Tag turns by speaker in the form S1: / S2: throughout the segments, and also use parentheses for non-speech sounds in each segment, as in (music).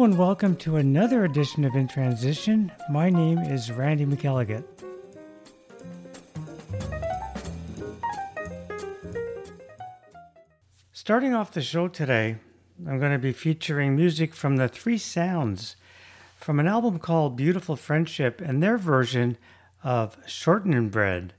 S1: Hello and welcome to another edition of In Transition. My name is Randy McElligott. Starting off the show today, I'm going to be featuring music from the Three Sounds from an album called Beautiful Friendship and their version of Shortening Bread.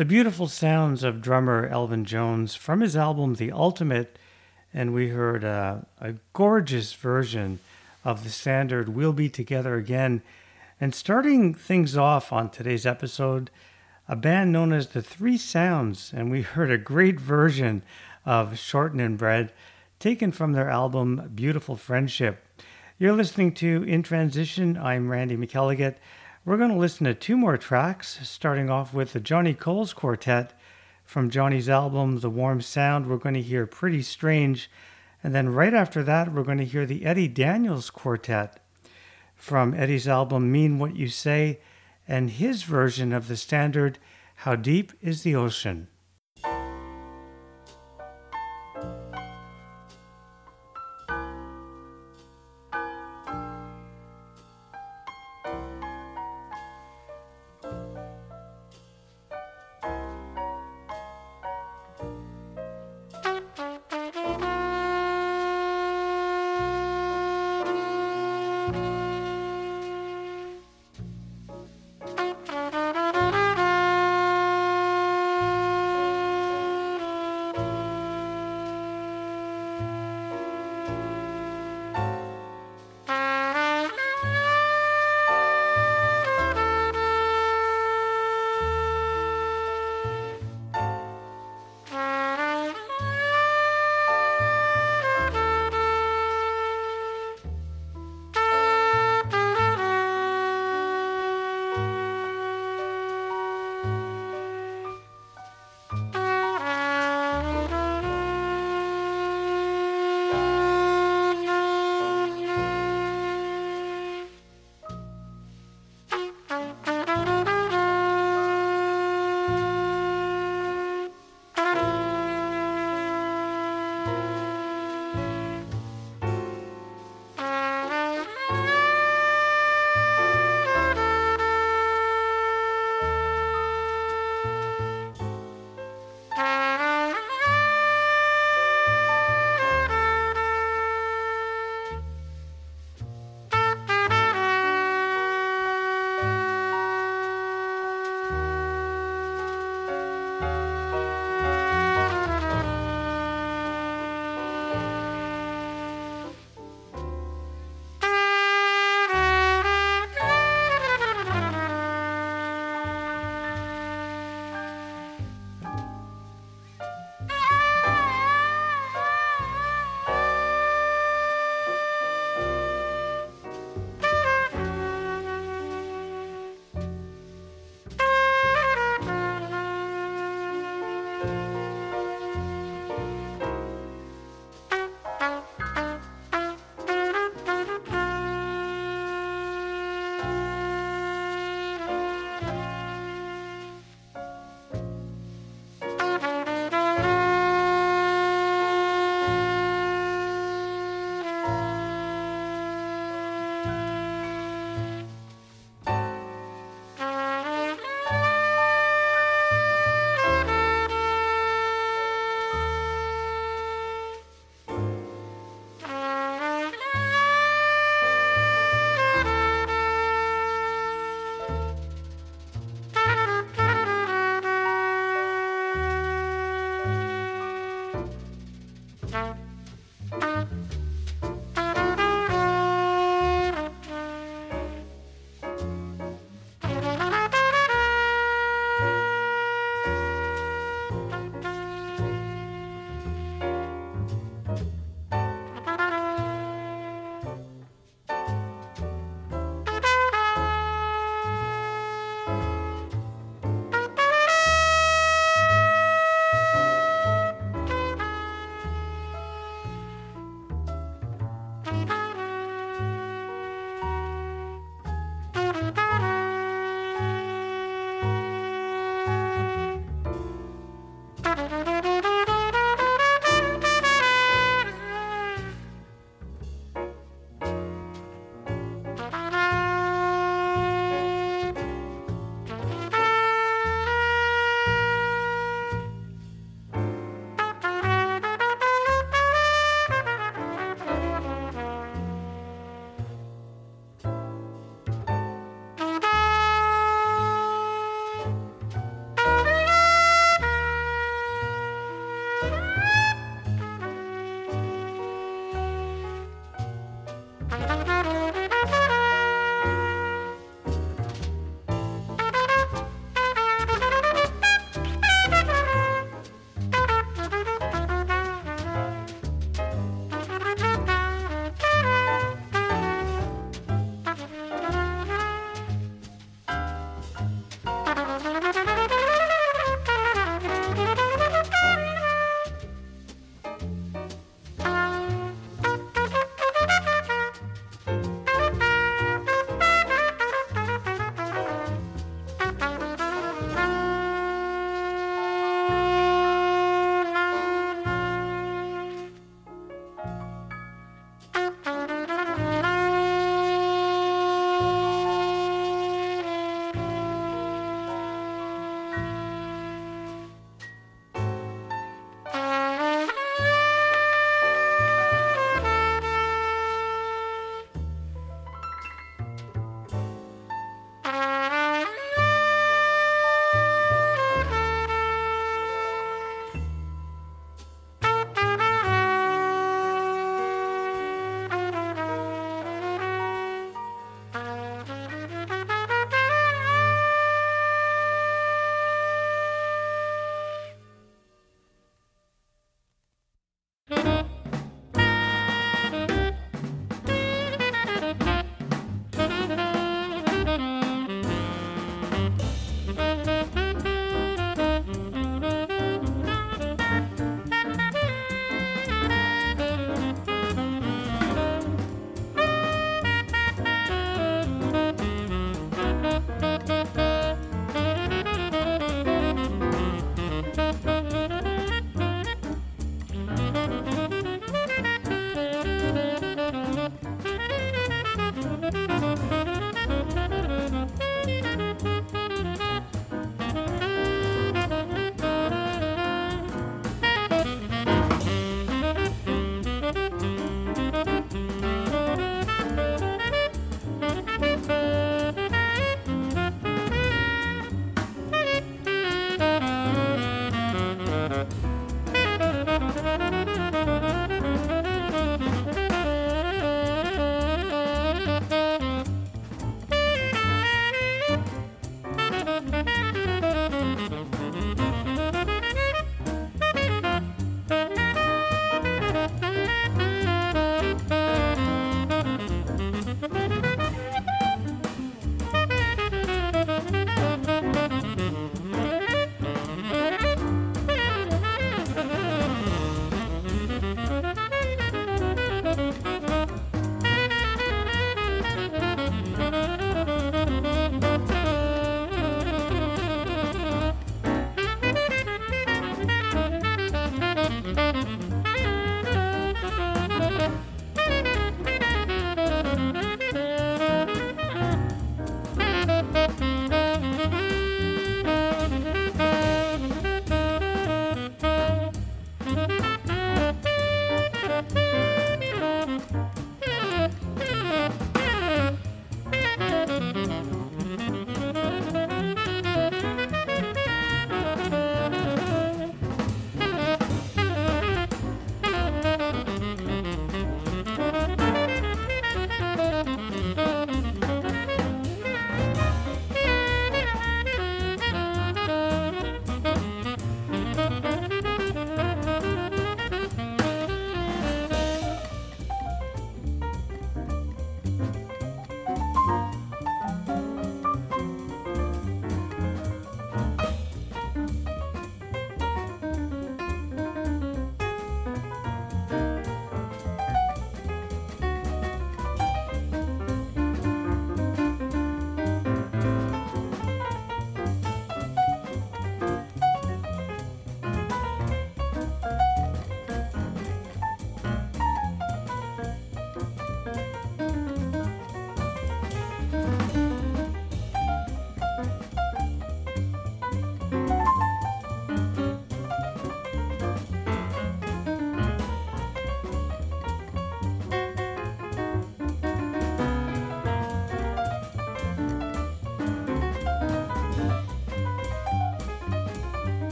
S1: The beautiful sounds of drummer Elvin Jones from his album The Ultimate, and we heard a, a gorgeous version of the standard We'll Be Together Again. And starting things off on today's episode, a band known as the Three Sounds, and we heard a great version of Shortening Bread taken from their album Beautiful Friendship. You're listening to In Transition. I'm Randy McElligott. We're going to listen to two more tracks, starting off with the Johnny Coles Quartet from Johnny's album The Warm Sound. We're going to hear Pretty Strange. And then right after that, we're going to hear the Eddie Daniels Quartet from Eddie's album Mean What You Say and his version of the standard How Deep is the Ocean.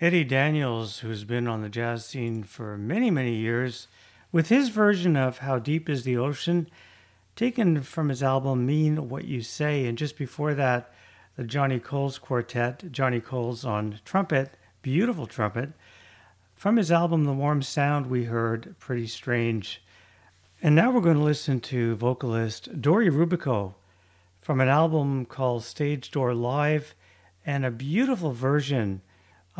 S1: Eddie Daniels, who's been on the jazz scene for many, many years, with his version of How Deep is the Ocean, taken from his album Mean What You Say. And just before that, the Johnny Coles Quartet, Johnny Coles on trumpet, beautiful trumpet. From his album The Warm Sound, we heard Pretty Strange. And now we're going to listen to vocalist Dori Rubbicco from an album called Stage Door Live and a beautiful version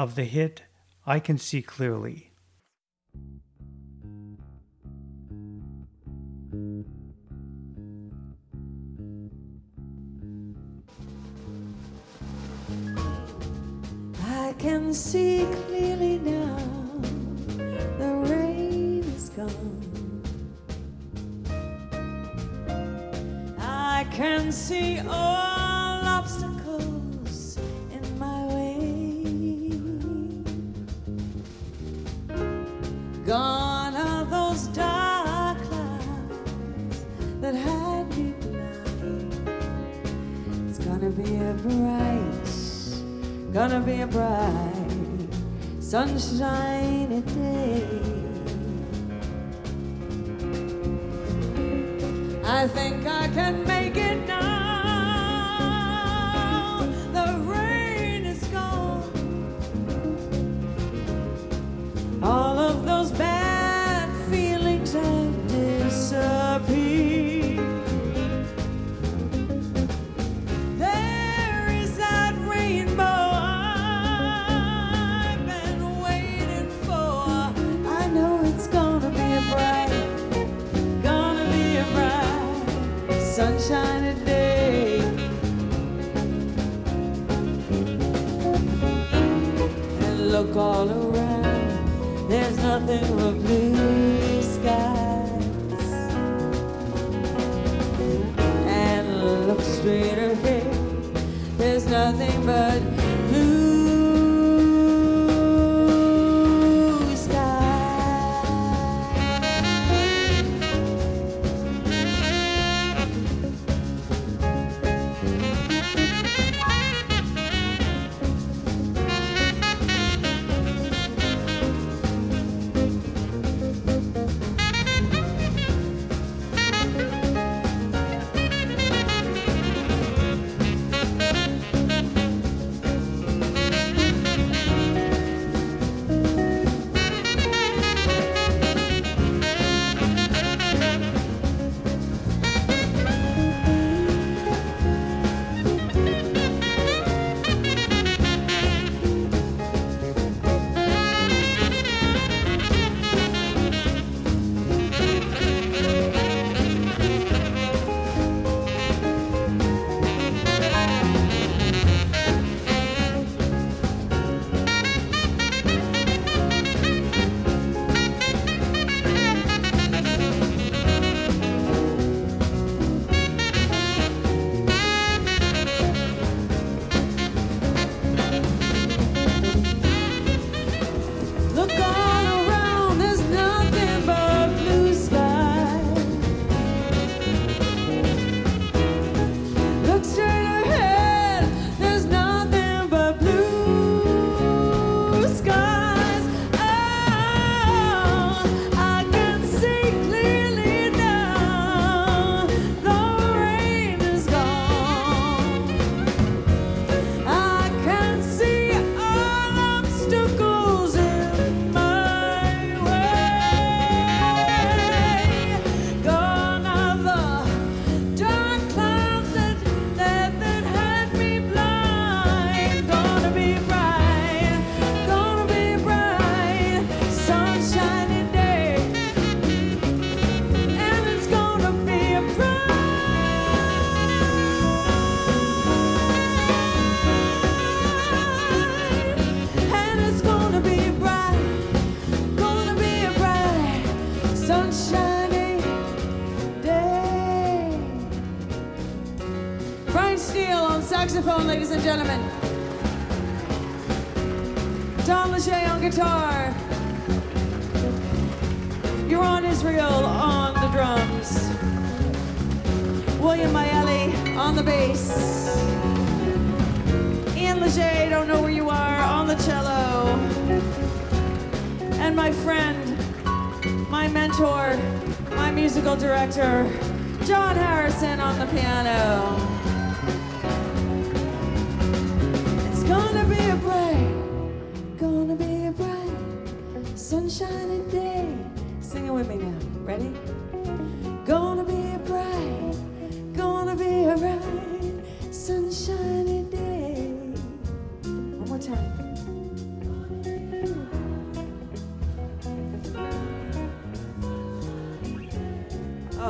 S1: of the hit I Can See Clearly.
S2: I can see clearly now the rain is gone. I can see all obstacles Gone are those dark clouds that had me blind. It's gonna be a bright, gonna be a bright, sunshiny day. I think I can make it now. Those bad feelings have disappeared. There is that rainbow I've been waiting for. I know it's gonna be a bright, gonna be a bright, day. And look all around, nothing but blue skies. And look straight ahead, there's nothing but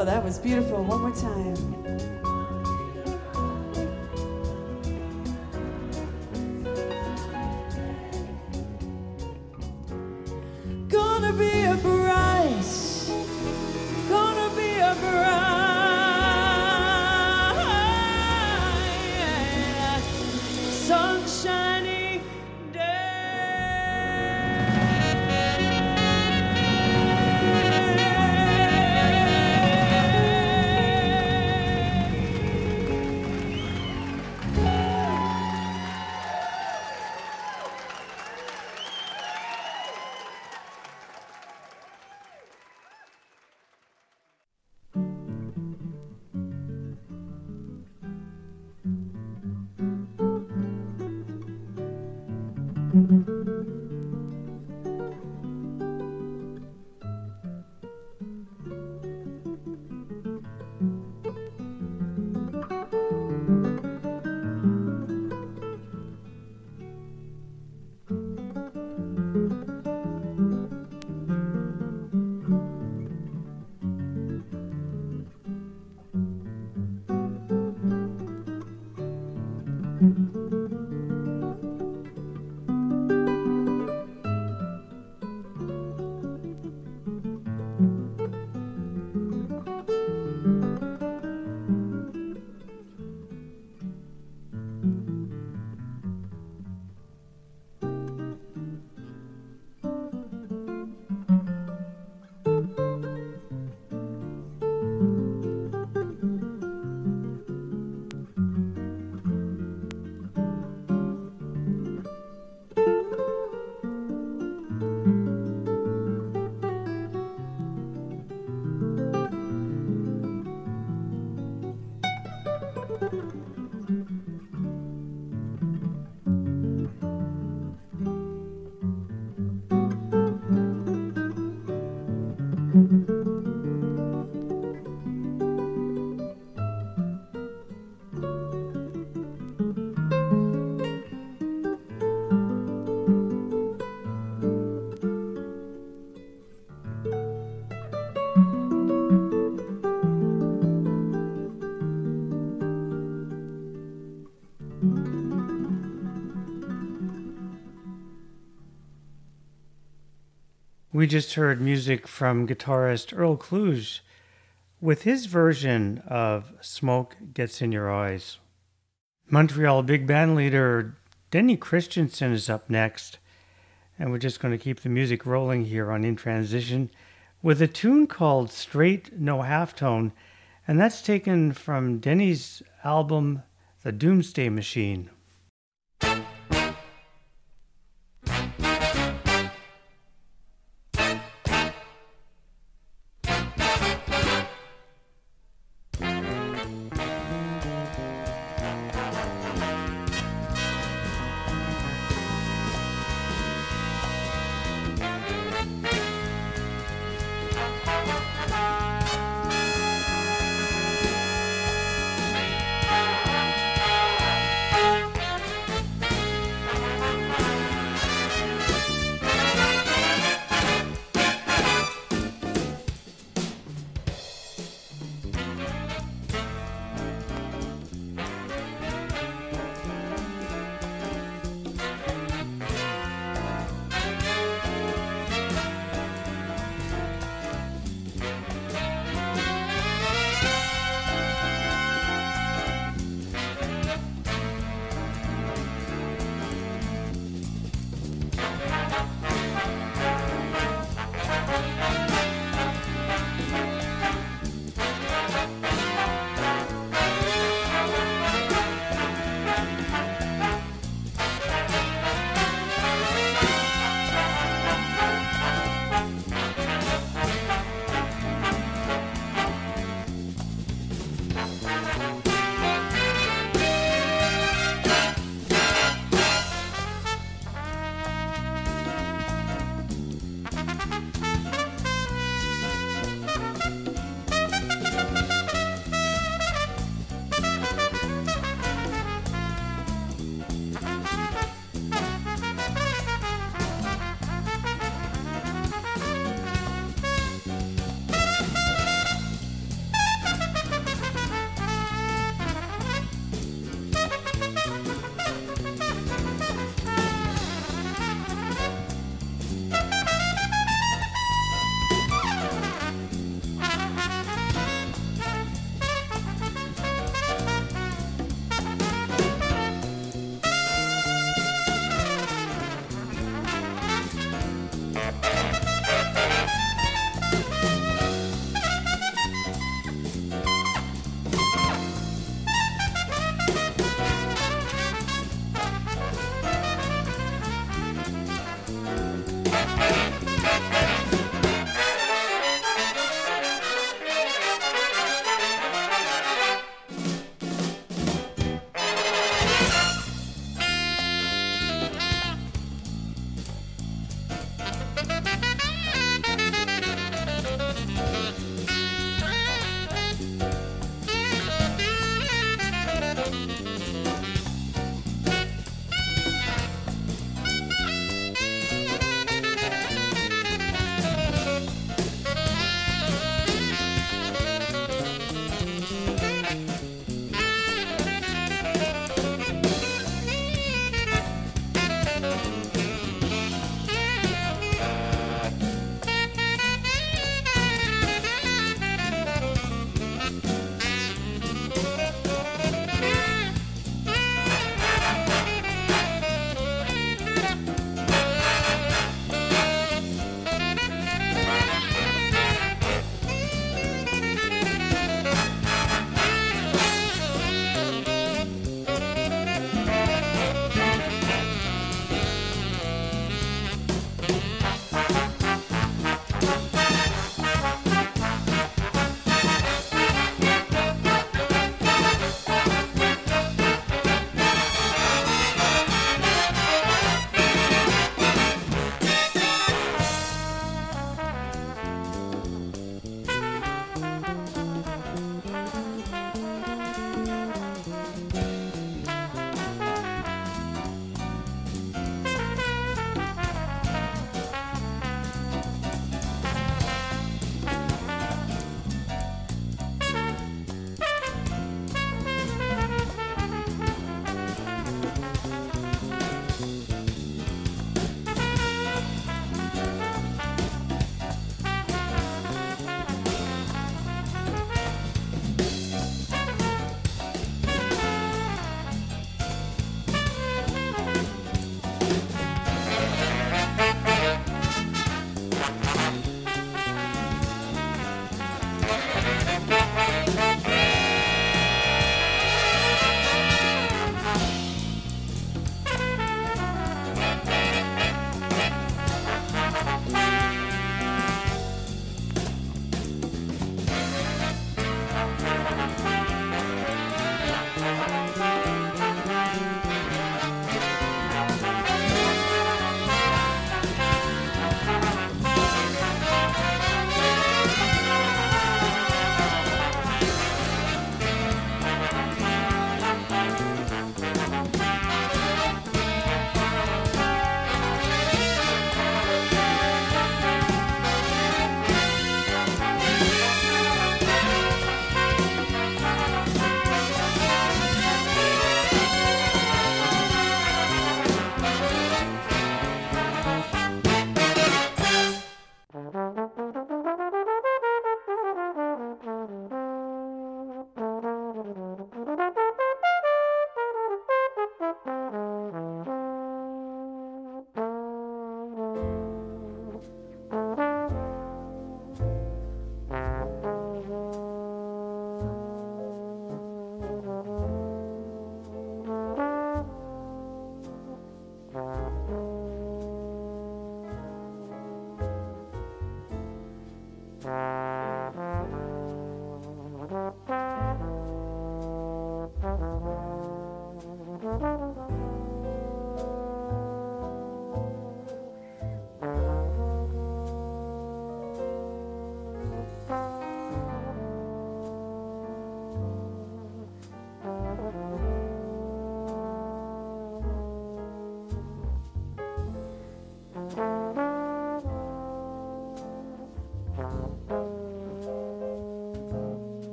S2: Oh, that was beautiful. One more time.
S1: We just heard music from guitarist Earl Klugh with his version of Smoke Gets in Your Eyes. Montreal big band leader Denny Christianson is up next, and we're just going to keep the music rolling here on In Transition with a tune called Straight No Halftone, and that's taken from Denny's album The Doomsday Machine.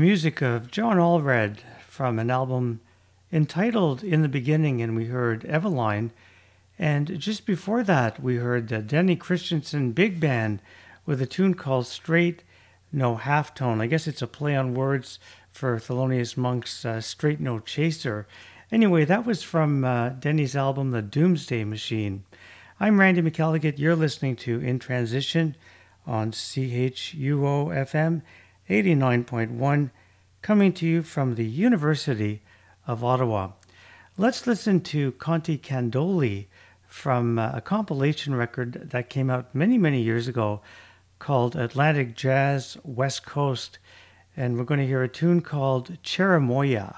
S1: Music of John Allred from an album entitled In the Beginning, and we heard Eveline. And just before that, we heard the Denny Christianson Big Band with a tune called Straight No Half Tone. I guess it's a play on words for Thelonious Monk's uh, Straight No Chaser. Anyway, that was from uh, Denny's album, The Doomsday Machine. I'm Randy McElligott. You're listening to In Transition on CHUO FM 89.1, coming to you from the University of Ottawa. Let's listen to Conte Candoli from uh, a compilation record that came out many, many years ago called Atlantic Jazz West Coast. And we're going to hear a tune called Cheremoya.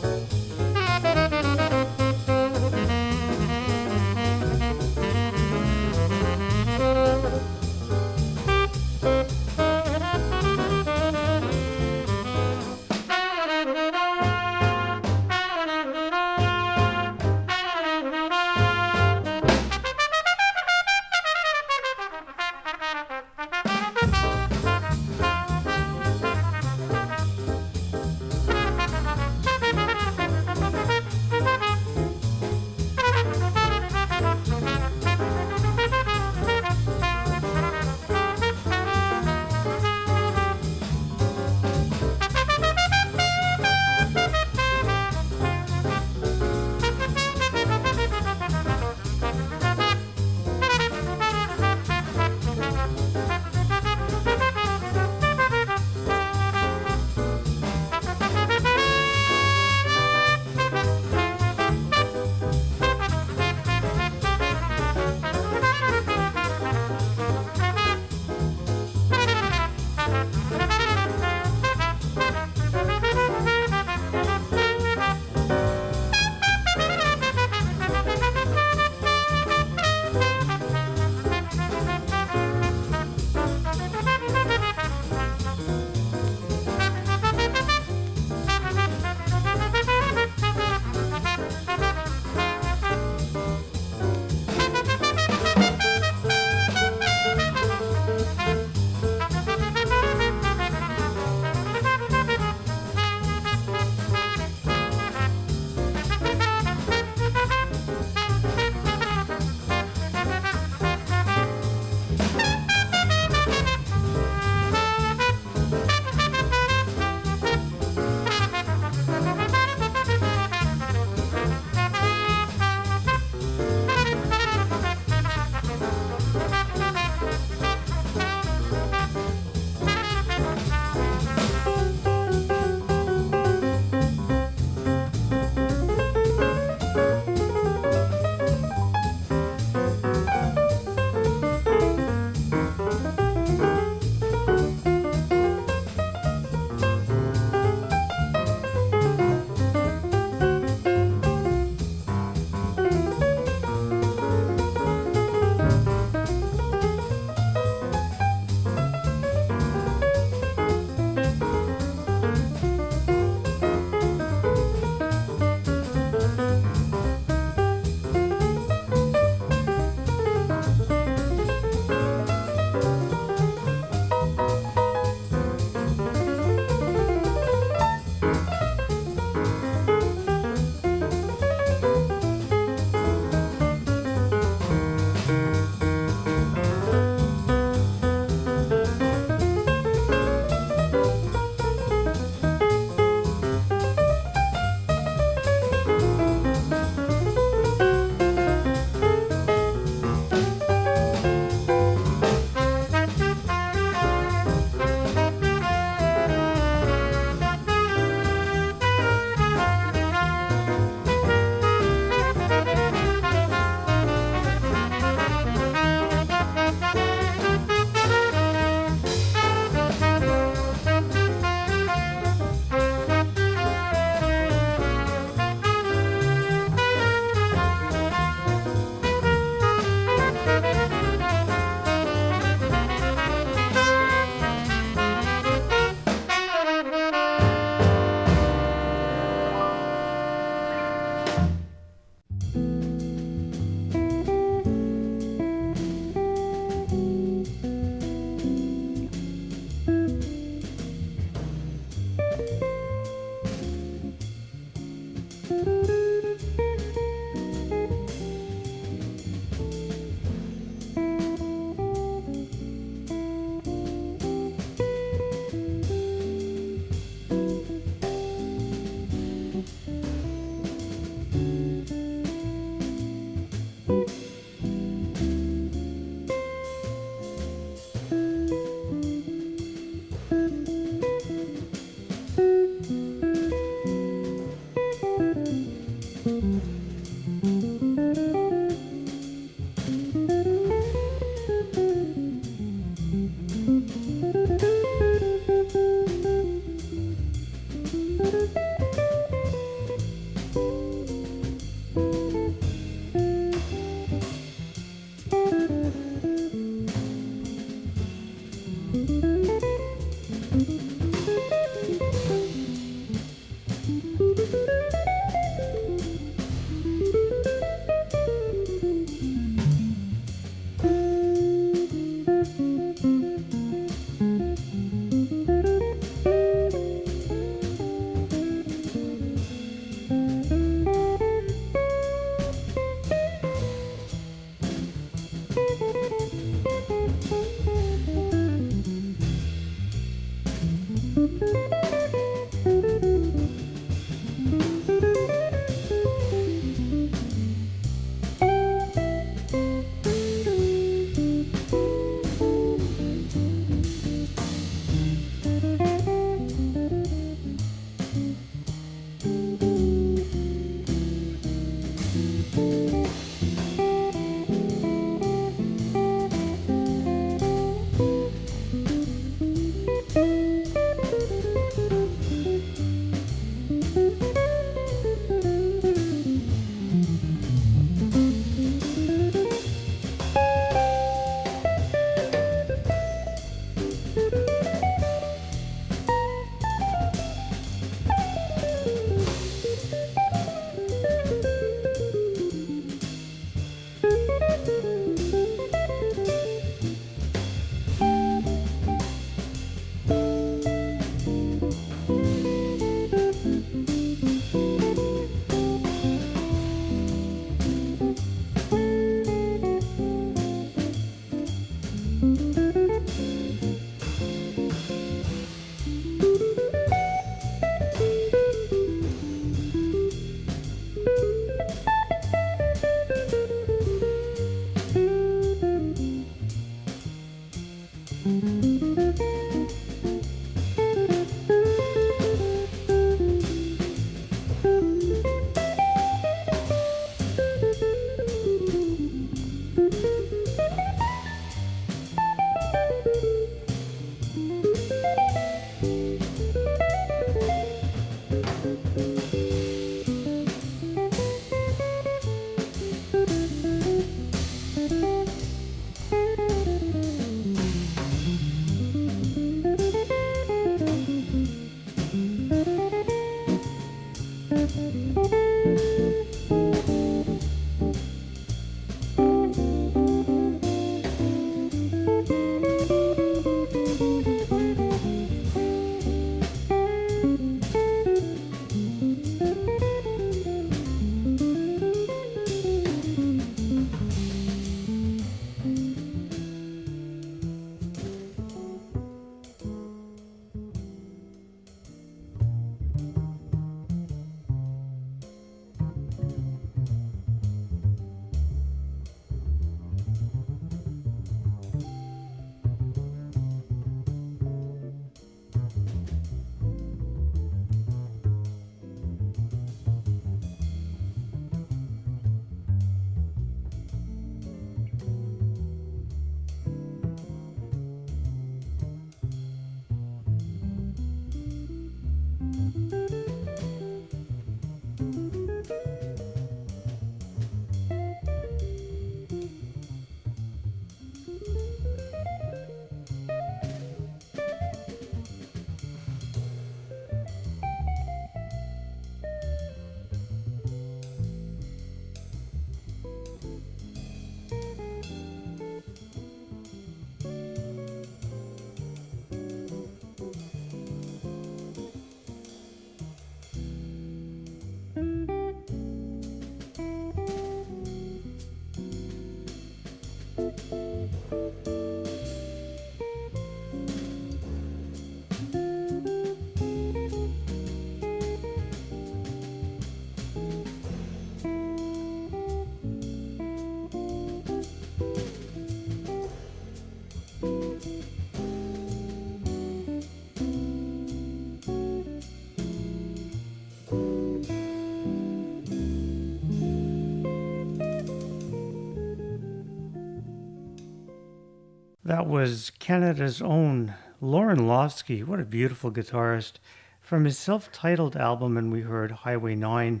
S1: That was Canada's own Lorne Lofsky. What a beautiful guitarist. From his self titled album, and we heard Highway 9.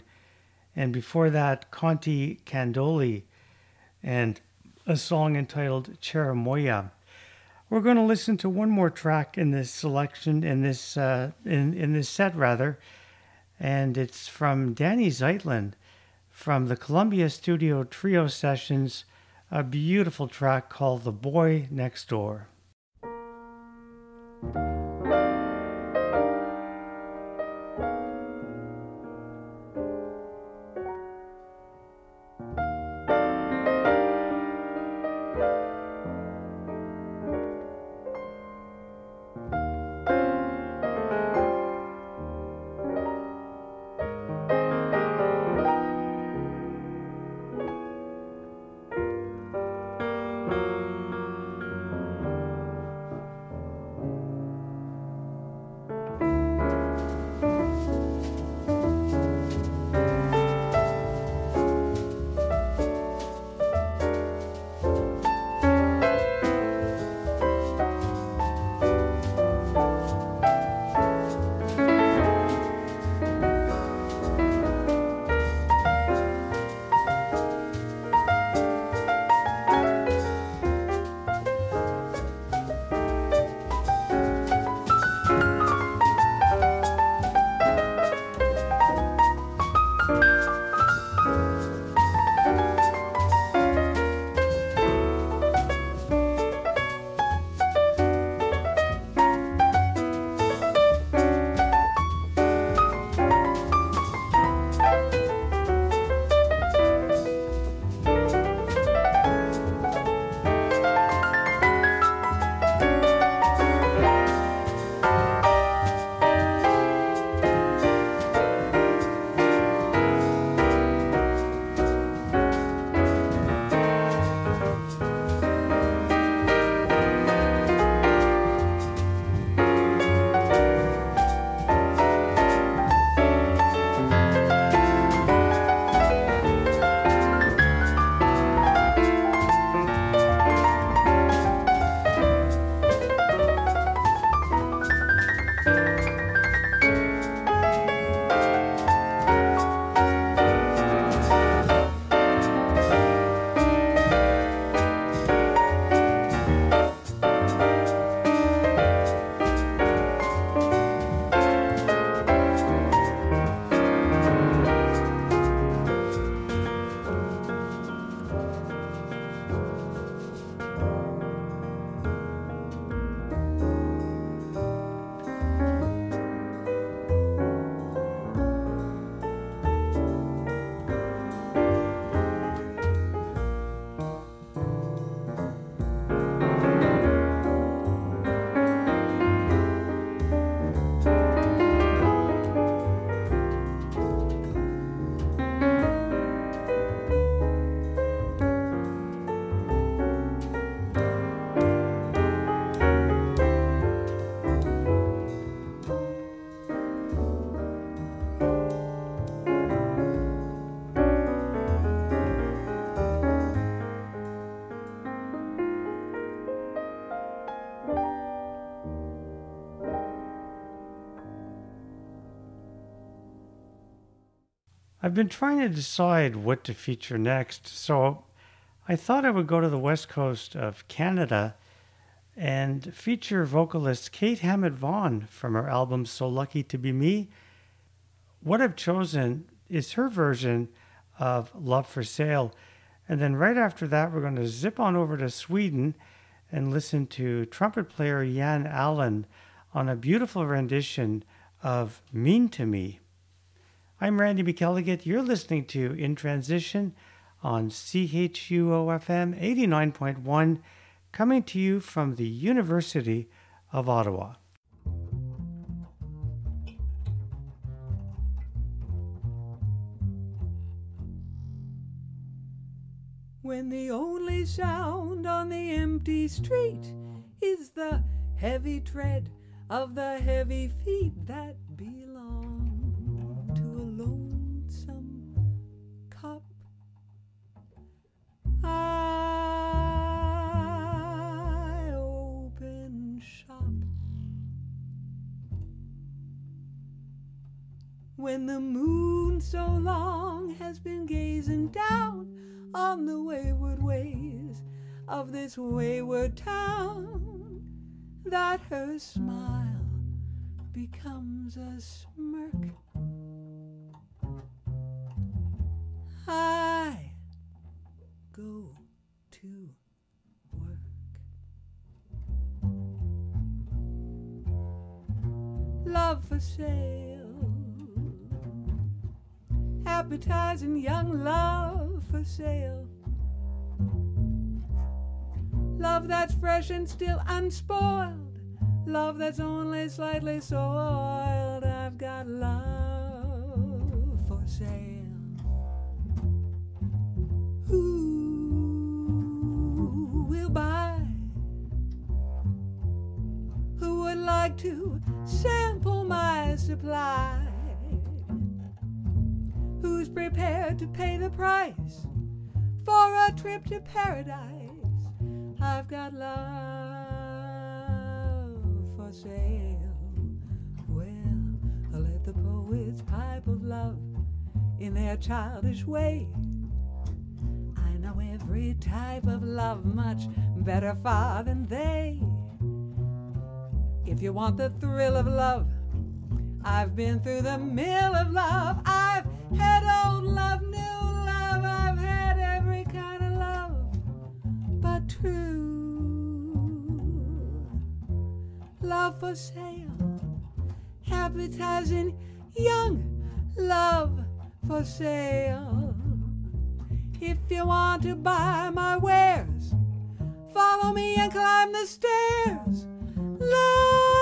S1: And before that, Conte Candoli and a song entitled Cheremoya. We're going to listen to one more track in this selection, in this, uh, in, in this set rather, and it's from Danny Zeitlin from the Columbia Studio Trio Sessions a beautiful track called The Boy Next Door. I've been trying to decide what to feature next, so I thought I would go to the west coast of Canada and feature vocalist Kate Hammett Vaughan from her album So Lucky to Be Me. What I've chosen is her version of Love for Sale. And then right after that, we're going to zip on over to Sweden and listen to trumpet player Jan Allan on a beautiful rendition of Mean to Me. I'm Randy McElligott. You're listening to In Transition on CHUOFM 89.1, coming to you from the University of Ottawa.
S2: When the only sound on the empty street is the heavy tread of the heavy feet that belong When the moon so long has been gazing down on the wayward ways of this wayward town, that her smile becomes a smirk. I go to work. Love for sale, appetizing young love for sale. Love that's fresh and still unspoiled. Love that's only slightly soiled. I've got love for sale. Who will buy? Who would like to sample my supply? Who's prepared to pay the price for a trip to paradise? I've got love for sale. Well, I'll let the poets pipe of love in their childish way. I know every type of love much better far than they. If you want the thrill of love, I've been through the mill of love. I've had old love, new love. I've had every kind of love but true. Love for sale, advertising young love for sale. If you want to buy my wares, follow me and climb the stairs. Love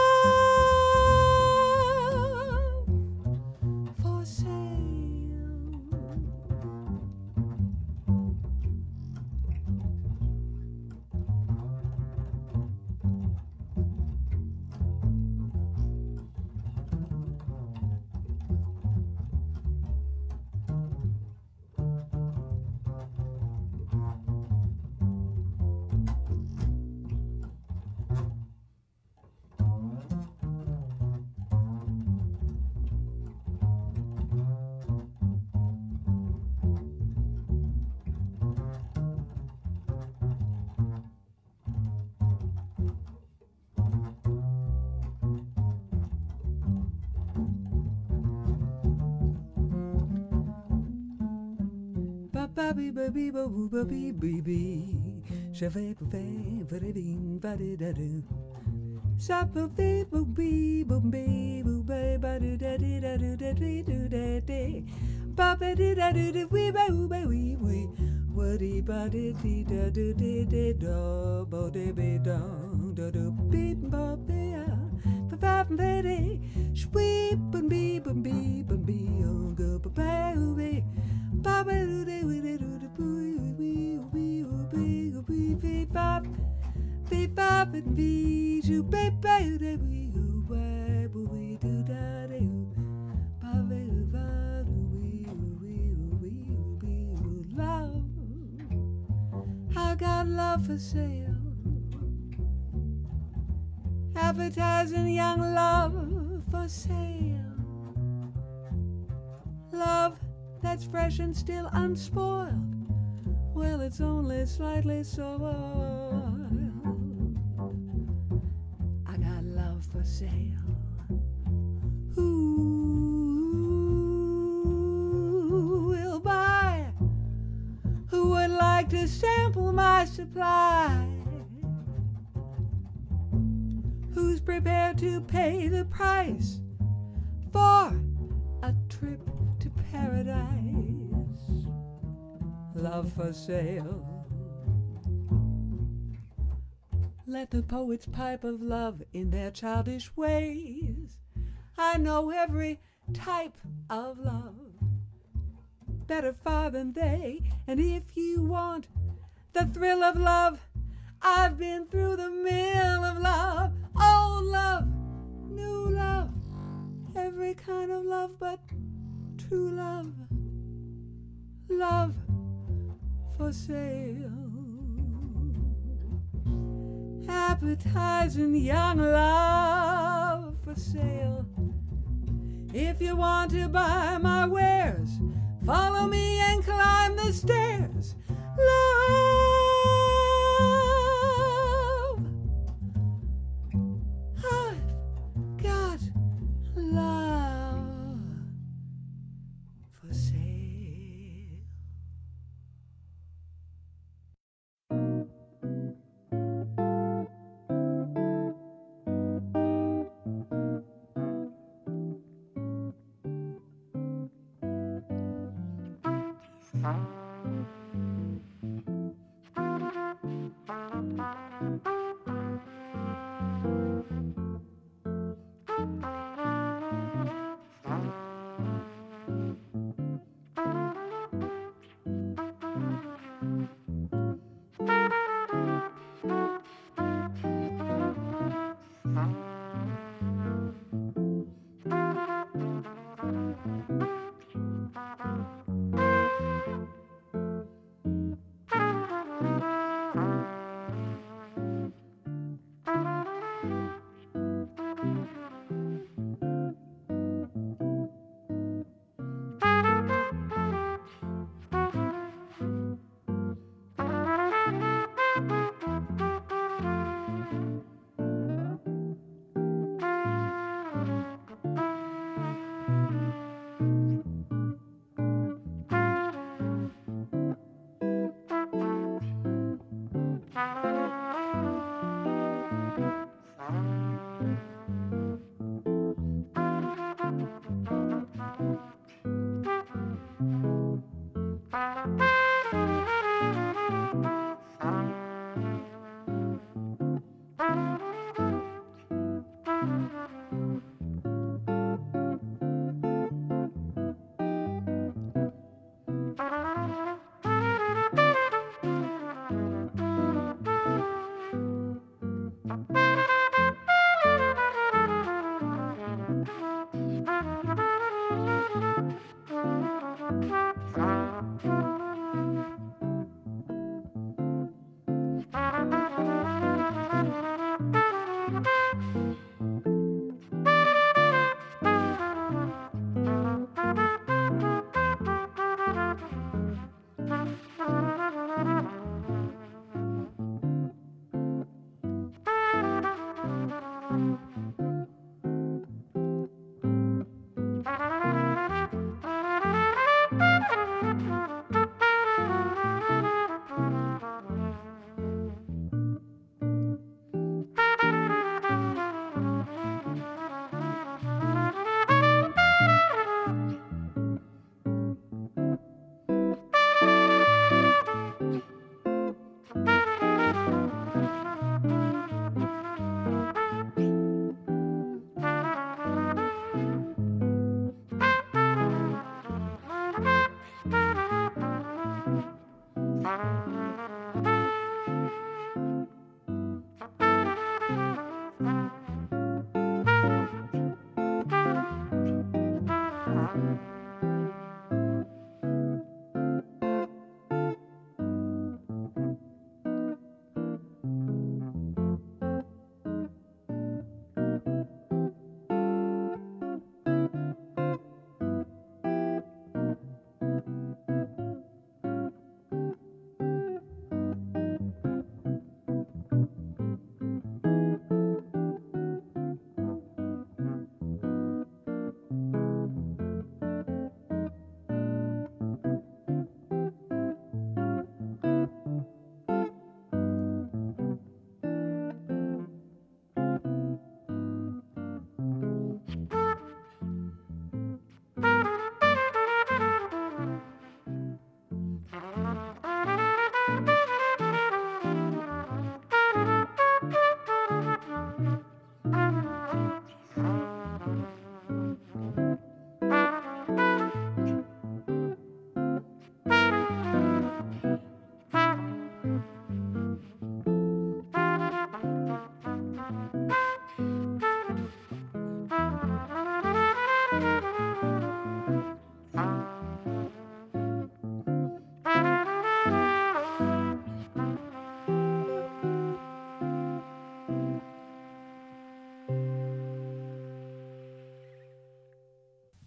S2: ba ba da bing ba da da do. Sa ba bi ba bi ba bi boo ba ba da da di da do da di do da di. Ba ba da do da wee ba woo ba wee wee. Woody di di da do di di do bo di bi do do do beep bi ya. Ba ba ba di. Sweep and and and be oh go be. Dee wee dee dee boo wee wee wee wee wee wee wee and bee dee wee boo wee dee ba oo ba doo wee love. I got love for sale. Advertising young love for sale. Love that's fresh and still unspoiled. Well, it's only slightly soiled. I got love for sale. Who will buy? Who would like to sample my supply? Who's prepared to pay the price for paradise? Love for sale. Let the poets pipe of love in their childish ways. I know every type of love better far than they. And if you want the thrill of love, I've been through the mill of love. Old love, new love, every kind of love but true love. Love for sale. Appetizing young love for sale. If you want to buy my wares, follow me and climb the stairs. Love.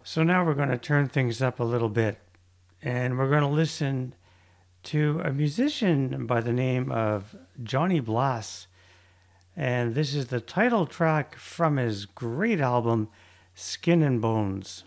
S1: So now we're going to turn things up a little bit and we're going to listen to a musician by the name of Johnny Blas. And this is the title track from his great album, Skin and Bones.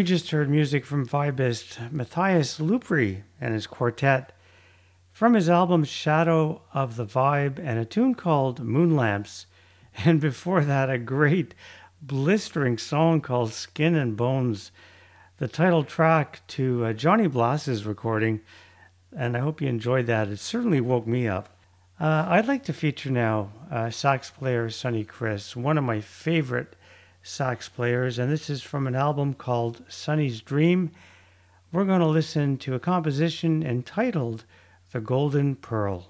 S1: We just heard music from vibist Matthias Lupri and his quartet from his album Shadow of the Vibe and a tune called Moon Lamps. (laughs) And before that, a great blistering song called Skin and Bones, the title track to uh, Johnny Blas's recording. And I hope you enjoyed that. It certainly woke me up. Uh, I'd like to feature now uh, sax player Sonny Criss, one of my favorite sax players, and this is from an album called Sonny's Dream. We're going to listen to a composition entitled The Golden Pearl.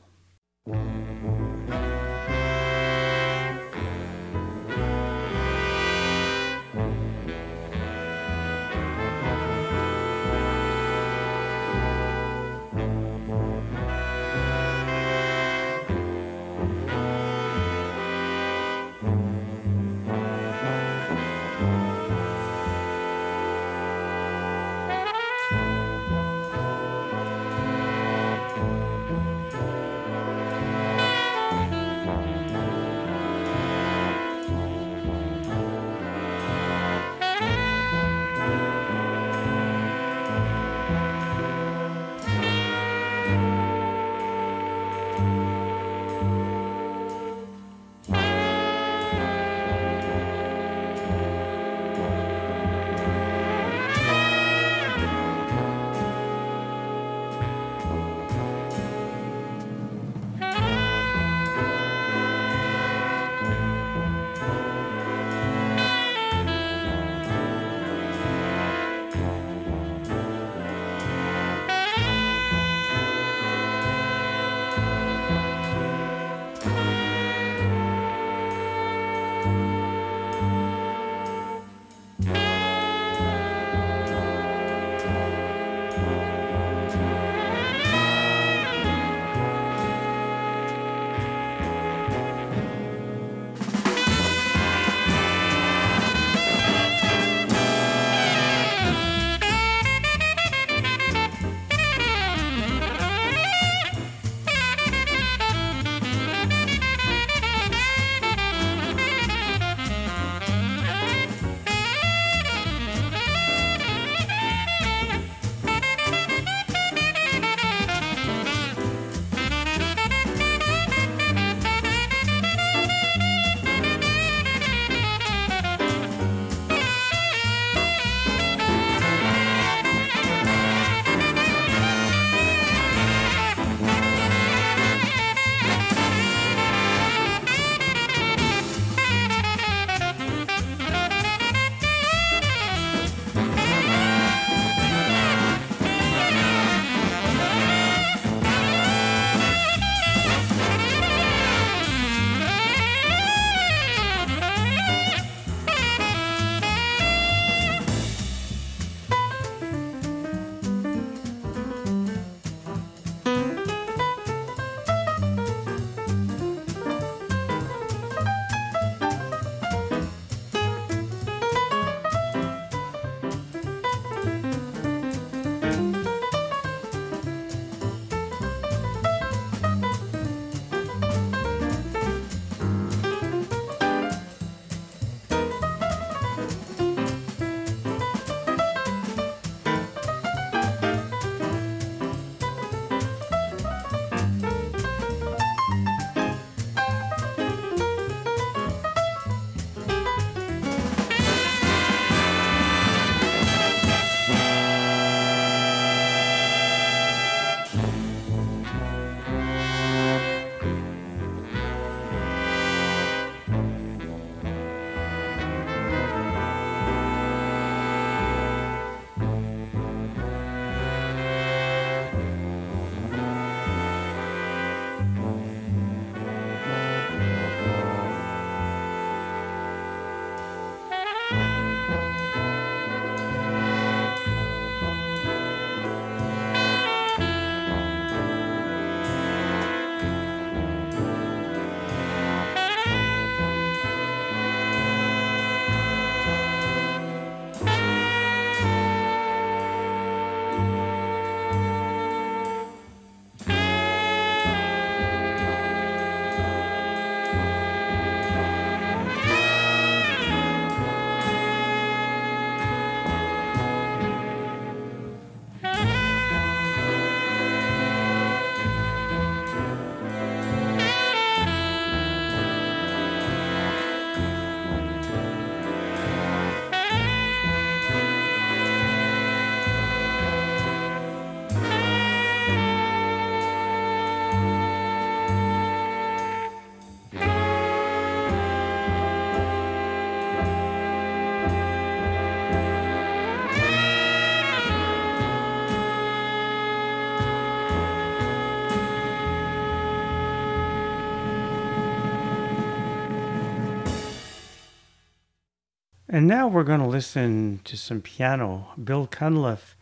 S1: And now we're going to listen to some piano. Bill Cunliffe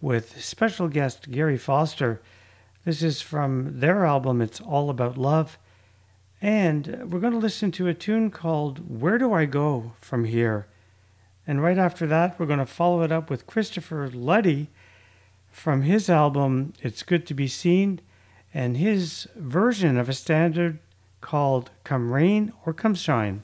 S1: with special guest Gary Foster. This is from their album, It's All About Love. And we're going to listen to a tune called Where Do I Go From Here? And right after that, we're going to follow it up with Christopher Luty from his album, It's Good to Be Seen, and his version of a standard called Come Rain or Come Shine.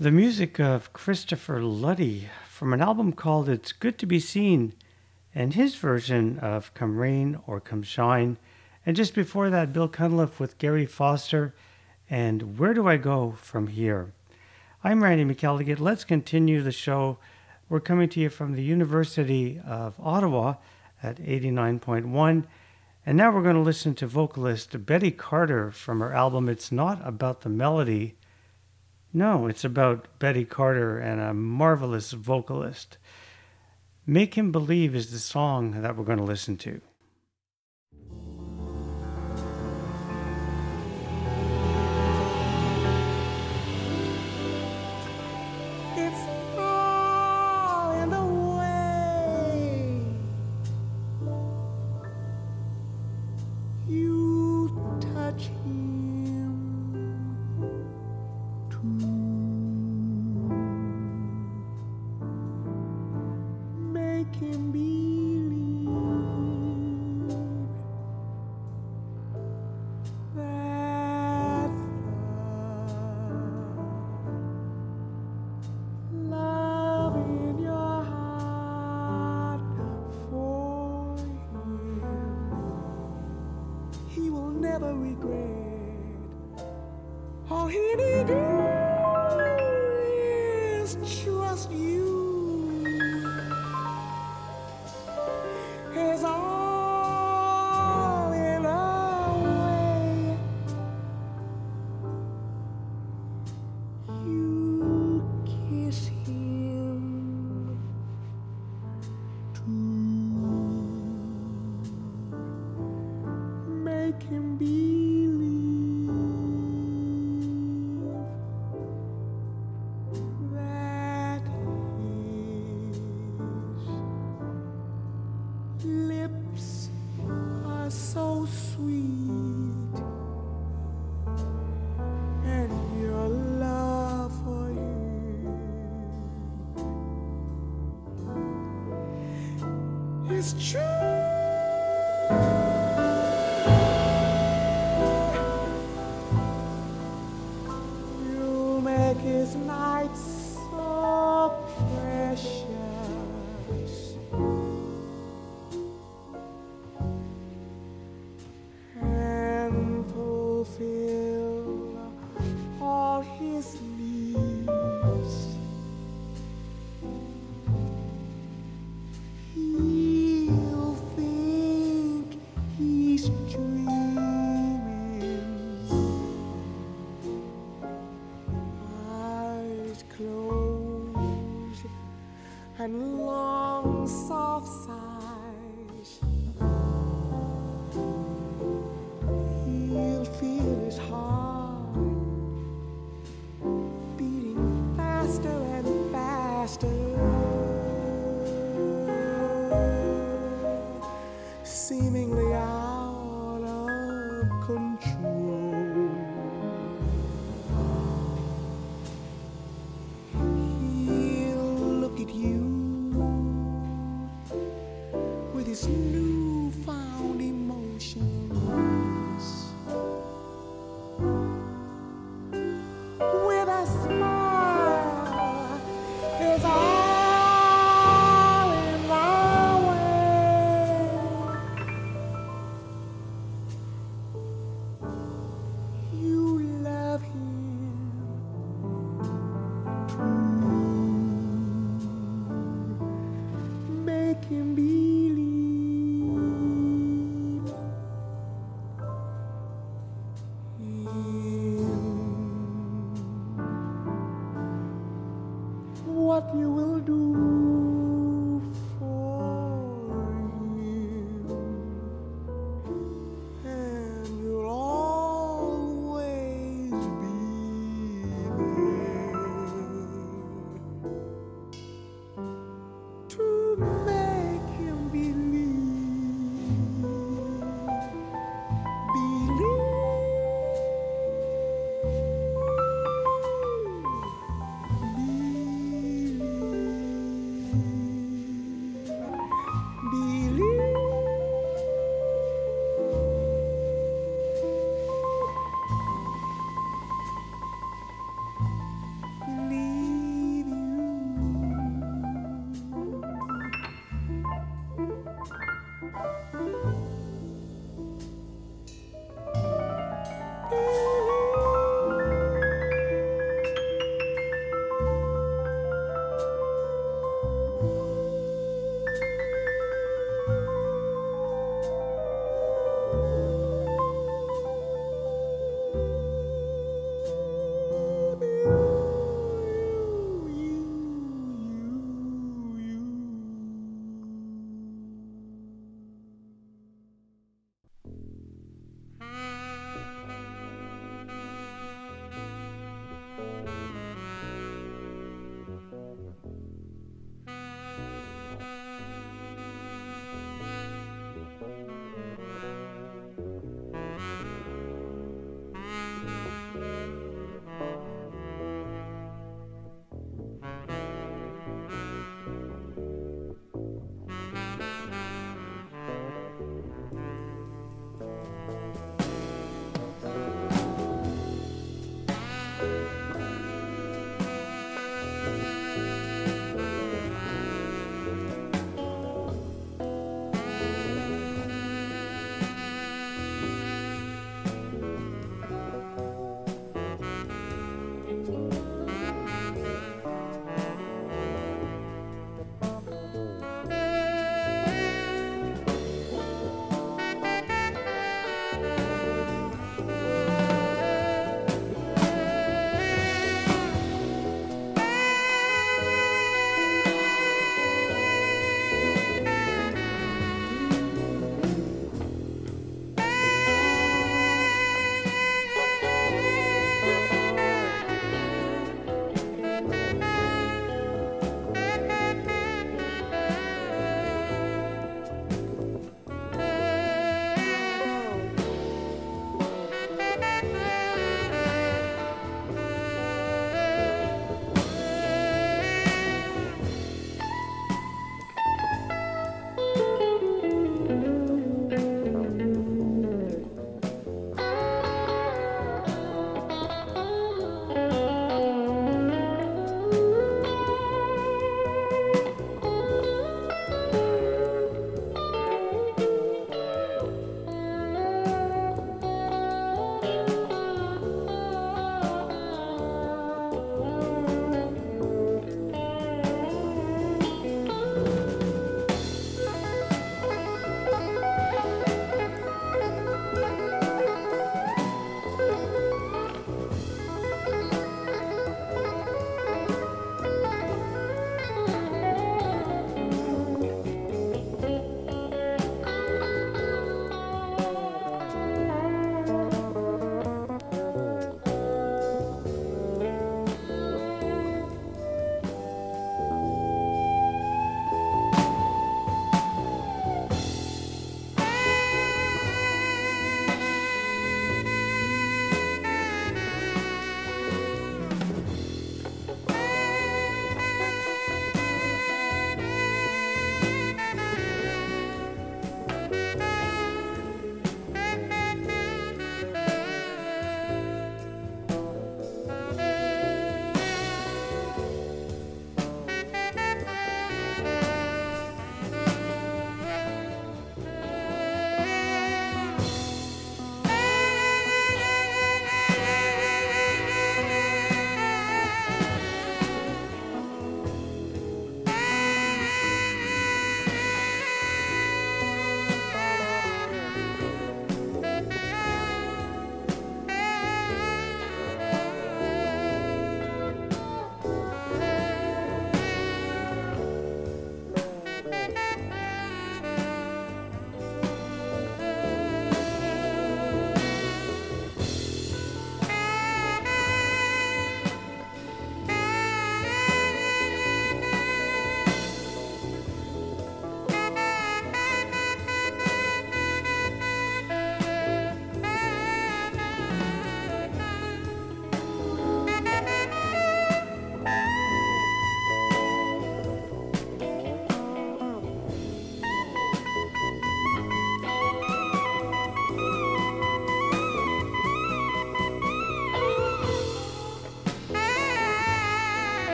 S3: The music of Christopher Luty from an album called It's Good to Be Seen and his version of Come Rain or Come Shine. And just before that, Bill Cunliffe with Gary Foster and Where Do I Go From Here? I'm Randy McElligott. Let's continue the show. We're coming to you from the University of Ottawa at 89.1. And now we're going to listen to vocalist Betty Carter from her album It's Not About the Melody no, it's about Betty Carter and a marvelous vocalist. Make Him Believe is the song that we're going to listen to.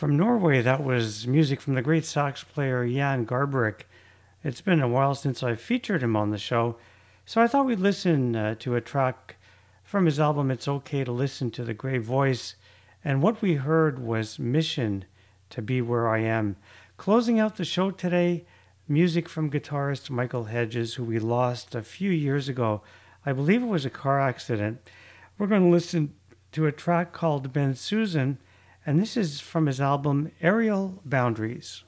S1: From Norway, that was music from the great sax player Jan Garbarek. It's been a while since I featured him on the show, so I thought we'd listen uh, to a track from his album It's Okay to Listen to the Great Voice. And what we heard was Mission to Be Where I Am. Closing out the show today, music from guitarist Michael Hedges, who we lost a few years ago. I believe it was a car accident. We're going to listen to a track called Bensusan and this is from his album Aerial Boundaries.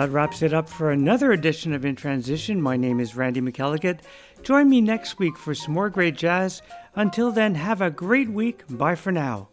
S1: That wraps it up for another edition of In Transition. My name is Randy McElligott. Join me next week for some more great jazz. Until then, have a great week. Bye for now.